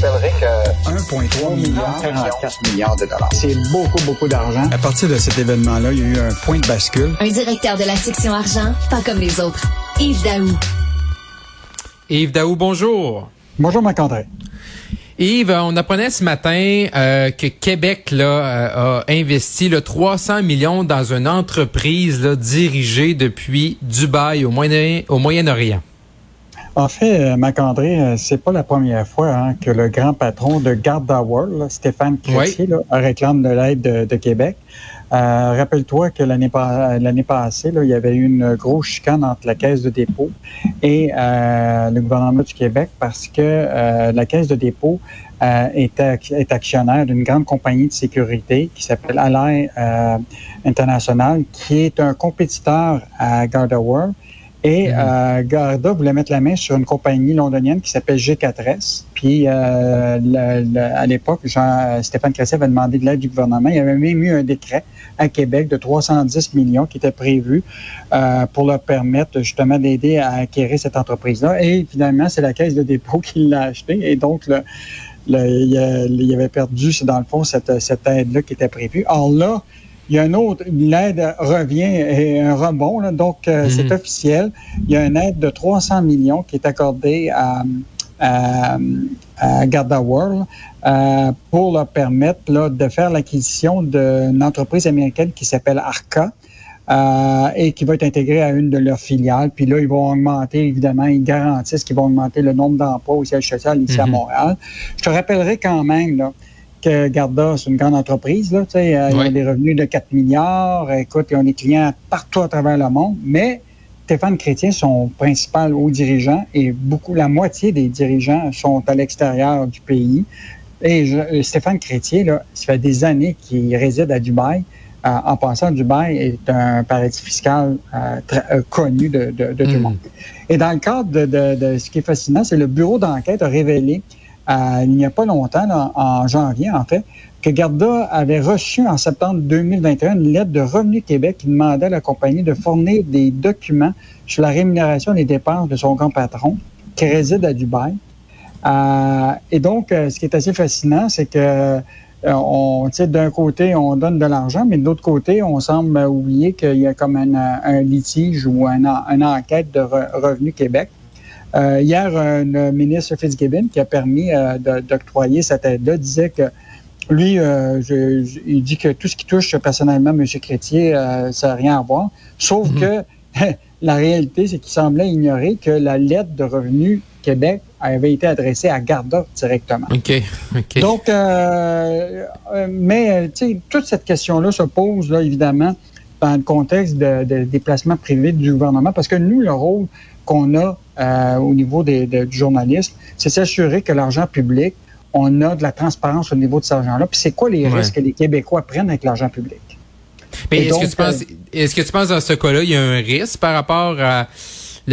rappellerai que 1,3 milliard, 44 milliards de dollars. C'est beaucoup, beaucoup d'argent. À partir de cet événement-là, il y a eu un point de bascule. Un directeur de la section argent, pas comme les autres. Yves Daou. Yves Daou, bonjour. Bonjour, Marc-André. Yves, on apprenait ce matin euh, que Québec là, euh, a investi le 300 millions dans une entreprise là, dirigée depuis Dubaï au Moyen-Orient. Au en fait, euh, Marc-André, euh, c'est pas la première fois hein, que le grand patron de Garda World, Stéphane Crétier, réclame de l'aide de, Québec. Euh, rappelle-toi que l'année l'année passée, il y avait eu une grosse chicane entre la Caisse de dépôt et le gouvernement du Québec parce que la Caisse de dépôt est, est, actionnaire d'une grande compagnie de sécurité qui s'appelle Ally International, qui est un compétiteur à Garda World et mhm. euh, Garda voulait mettre la main sur une compagnie londonienne qui s'appelle G4S. Puis euh, à l'époque, Jean, Stéphane Cressy avait demandé de l'aide du gouvernement. Il y avait même eu un décret à Québec de 310 millions qui était prévu euh, pour leur permettre justement d'aider à acquérir cette entreprise-là. Et finalement, c'est la Caisse de dépôt qui l'a acheté. Et donc, le, il, avait perdu, dans le fond, cette, cette aide-là qui était prévue. Or là, il y a un autre, l'aide revient et un rebond, donc euh, c'est mhm. officiel. Il y a une aide de 300 millions qui est accordée à, à, Garda World euh, pour leur permettre là, de faire l'acquisition d'une entreprise américaine qui s'appelle Arca. Euh, et qui va être intégrée à une de leurs filiales. Puis là, ils vont augmenter, évidemment, ils garantissent qu'ils vont augmenter le nombre d'emplois au siège social ici à mhm. Montréal. Je te rappellerai quand même, là, que Garda, c'est une grande entreprise. Là, sais, euh, Ils ont des revenus de 4 milliards. Écoute, ils ont des clients partout à travers le monde. Mais Stéphane Chrétien, son principal haut dirigeant, et beaucoup, la moitié des dirigeants sont à l'extérieur du pays. Et euh, Stéphane Chrétien, là, ça fait des années qu'il réside à Dubaï. Euh, en passant, Dubaï est un paradis fiscal très, connu de, de, tout le hmm. monde. Et dans le cadre de, de ce qui est fascinant, c'est le bureau d'enquête a révélé il n'y a pas longtemps, en janvier en fait, que Garda avait reçu en septembre 2021 une lettre de Revenu Québec qui demandait à la compagnie de fournir des documents sur la rémunération des dépenses de son grand patron qui réside à Dubaï. Euh, et donc, euh, ce qui est assez fascinant, c'est que euh, d'un côté, on donne de l'argent, mais de l'autre côté, on semble oublier qu'il y a comme un, litige ou une enquête de Revenu Québec euh, hier, un ministre Fitzgibbon qui a permis euh, d'octroyer cette aide-là disait que lui, euh, il dit que tout ce qui touche personnellement M. Chrétier, ça n'a rien à voir. Sauf mhm. que la réalité, c'est qu'il semblait ignorer que la lettre de revenu Québec avait été adressée à Garda directement. OK. Donc, mais tu sais, toute cette question-là se pose, là, évidemment, dans le contexte de, de déplacement privé du gouvernement, parce que nous, le rôle qu'on a euh, au niveau des, du journalisme, c'est s'assurer que l'argent public, on a de la transparence au niveau de cet argent-là. Puis c'est quoi les risques que les Québécois prennent avec l'argent public? Mais est-ce que tu penses, euh, est-ce que tu penses dans ce cas-là, il y a un risque par rapport à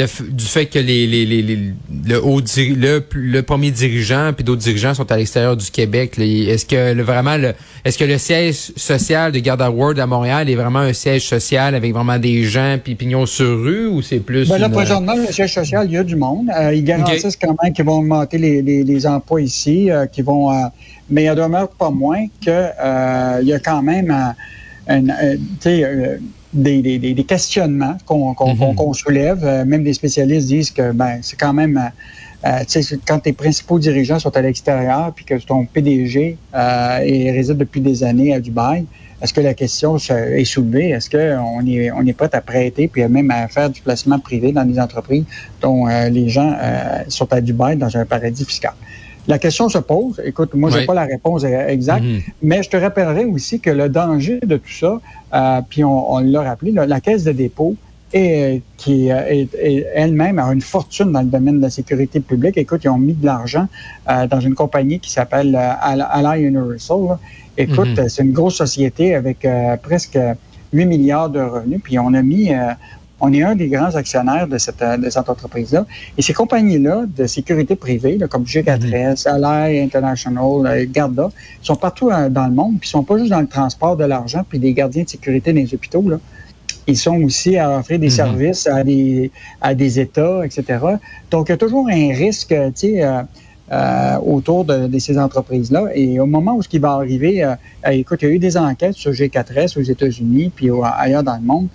du fait que les, les, les, le, haut, le, le premier dirigeant puis d'autres dirigeants sont à l'extérieur du Québec, est-ce que le, vraiment le est-ce que le siège social de Garda World à Montréal est vraiment un siège social avec vraiment des gens puis pignons sur rue ou c'est plus ben là, présentement, le siège social, il y a du monde. Euh, ils garantissent quand même qu'ils vont augmenter les, les, les emplois ici, euh, qui vont euh, mais il demeure pas moins que euh, il y a quand même un, tu sais des, des, des questionnements qu'on mhm. soulève. Euh, même des spécialistes disent que ben, c'est quand même, euh, euh quand tes principaux dirigeants sont à l'extérieur, puis que ton PDG euh, réside depuis des années à Dubaï, est-ce que la question est soulevée? Est-ce qu'on est, on est prêt à prêter, puis même à faire du placement privé dans des entreprises dont euh, les gens sont à Dubaï dans un paradis fiscal? La question se pose. Écoute, moi, je n'ai pas la réponse exacte, mhm. mais je te rappellerai aussi que le danger de tout ça, euh, puis on, l'a rappelé, la Caisse de dépôt, et qui est, elle-même a une fortune dans le domaine de la sécurité publique. Écoute, ils ont mis de l'argent euh, dans une compagnie qui s'appelle euh, Ally Universal. Écoute, mhm. c'est une grosse société avec presque 8 milliards de revenus. Puis on a mis on est un des grands actionnaires de cette, de cette entreprise-là. Et ces compagnies-là de sécurité privée, comme G4S, mm International, euh, Garda, sont partout euh, dans le monde, puis ils sont pas juste dans le transport de l'argent puis des gardiens de sécurité dans les hôpitaux. Là. Ils sont aussi à offrir des mhm. services à des, à des États, etc. Donc, il y a toujours un risque, tu sais, euh, autour de, ces entreprises-là. Et au moment où ce qui va arriver, écoute, il y a eu des enquêtes sur G4S aux États-Unis, puis ailleurs dans le monde,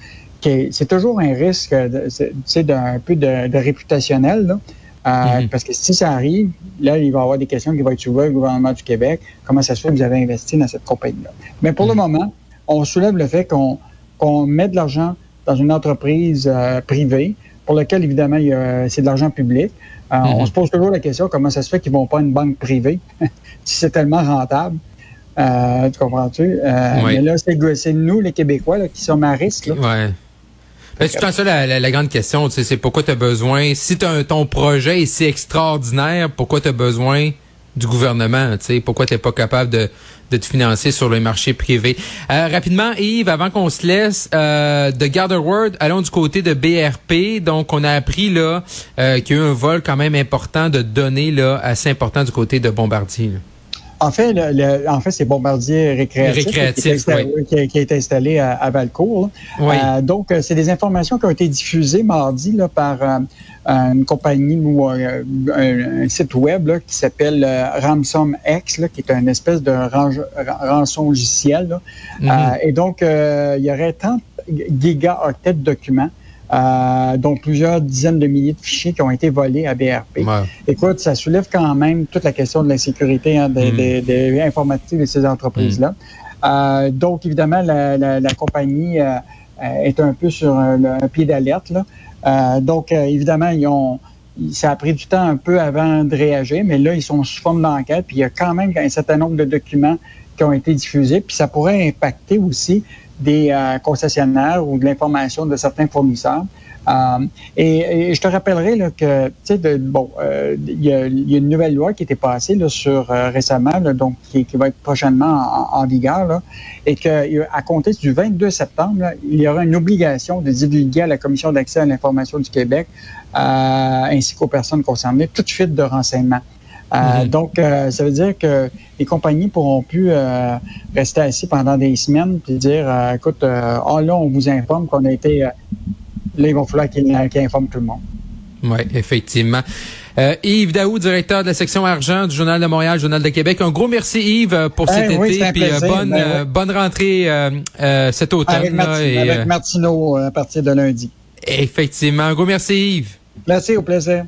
c'est toujours un risque, d'un peu de, réputationnel. Là. Mm-hmm. Parce que si ça arrive, là, il va y avoir des questions qui vont être soulevées au gouvernement du Québec. Comment ça se fait que vous avez investi dans cette compagnie-là? Mais pour le mm-hmm. moment, on soulève le fait qu'on met de l'argent dans une entreprise euh, privée pour laquelle, évidemment, c'est de l'argent public. Euh, mm-hmm. On se pose toujours la question comment ça se fait qu'ils ne vont pas à une banque privée? Si c'est tellement rentable. Euh, tu comprends-tu? Mais là, c'est nous, les Québécois, qui sommes à risque. Là. Ouais. Ben, c'est ça la, la, grande question, c'est pourquoi tu as besoin, si ton projet est si extraordinaire, pourquoi tu as besoin du gouvernement, tu sais, pourquoi tu n'es pas capable de, de te financer sur le marché privé. Euh, rapidement, Yves, avant qu'on se laisse, euh, de Gather Word, allons du côté de BRP. Donc, on a appris là euh, qu'il y a eu un vol quand même important de données là assez important du côté de Bombardier. En fait, le, en fait, c'est Bombardier récréatif, récréatif qui, a été installé à, Valcourt. Euh, donc, euh, c'est des informations qui ont été diffusées mardi là, par euh, une compagnie ou un, site web qui s'appelle RansomX, là, qui est une espèce de rançon logiciel. Mm-hmm. et donc, il y aurait 30 gigaoctets de documents euh, donc plusieurs dizaines de milliers de fichiers qui ont été volés à BRP. Écoute, ça soulève quand même toute la question de la sécurité hein, des, mm. des, informatiques de ces entreprises-là. Mm. Euh, donc, évidemment, la, la, compagnie euh, est un peu sur un, pied d'alerte. donc, évidemment, ils ont, ça a pris du temps un peu avant de réagir, mais là, ils sont sous forme d'enquête, puis il y a quand même un certain nombre de documents qui ont été diffusés, puis ça pourrait impacter aussi des euh, concessionnaires ou de l'information de certains fournisseurs. Euh, et, je te rappellerai là, que, tu sais, bon, euh, il y, a une nouvelle loi qui été passée là, sur récemment, donc qui, va être prochainement en, vigueur, là, et que à compter du 22 septembre, il y aura une obligation de divulguer à la Commission d'accès à l'information du Québec ainsi qu'aux personnes concernées toute fuite de renseignements. Euh, mhm. Donc, euh, ça veut dire que les compagnies pourront plus euh, rester assis pendant des semaines et dire, écoute, oh là, on vous informe qu'on a été... là, il va falloir qu'ils informent tout le monde. Oui, effectivement. Yves Daou, directeur de la section argent du Journal de Montréal, Journal de Québec. Un gros merci Yves pour cet été, puis bonne ben bonne rentrée cet automne. Avec, avec Martineau à partir de lundi. Effectivement, un gros merci Yves. Merci, au plaisir.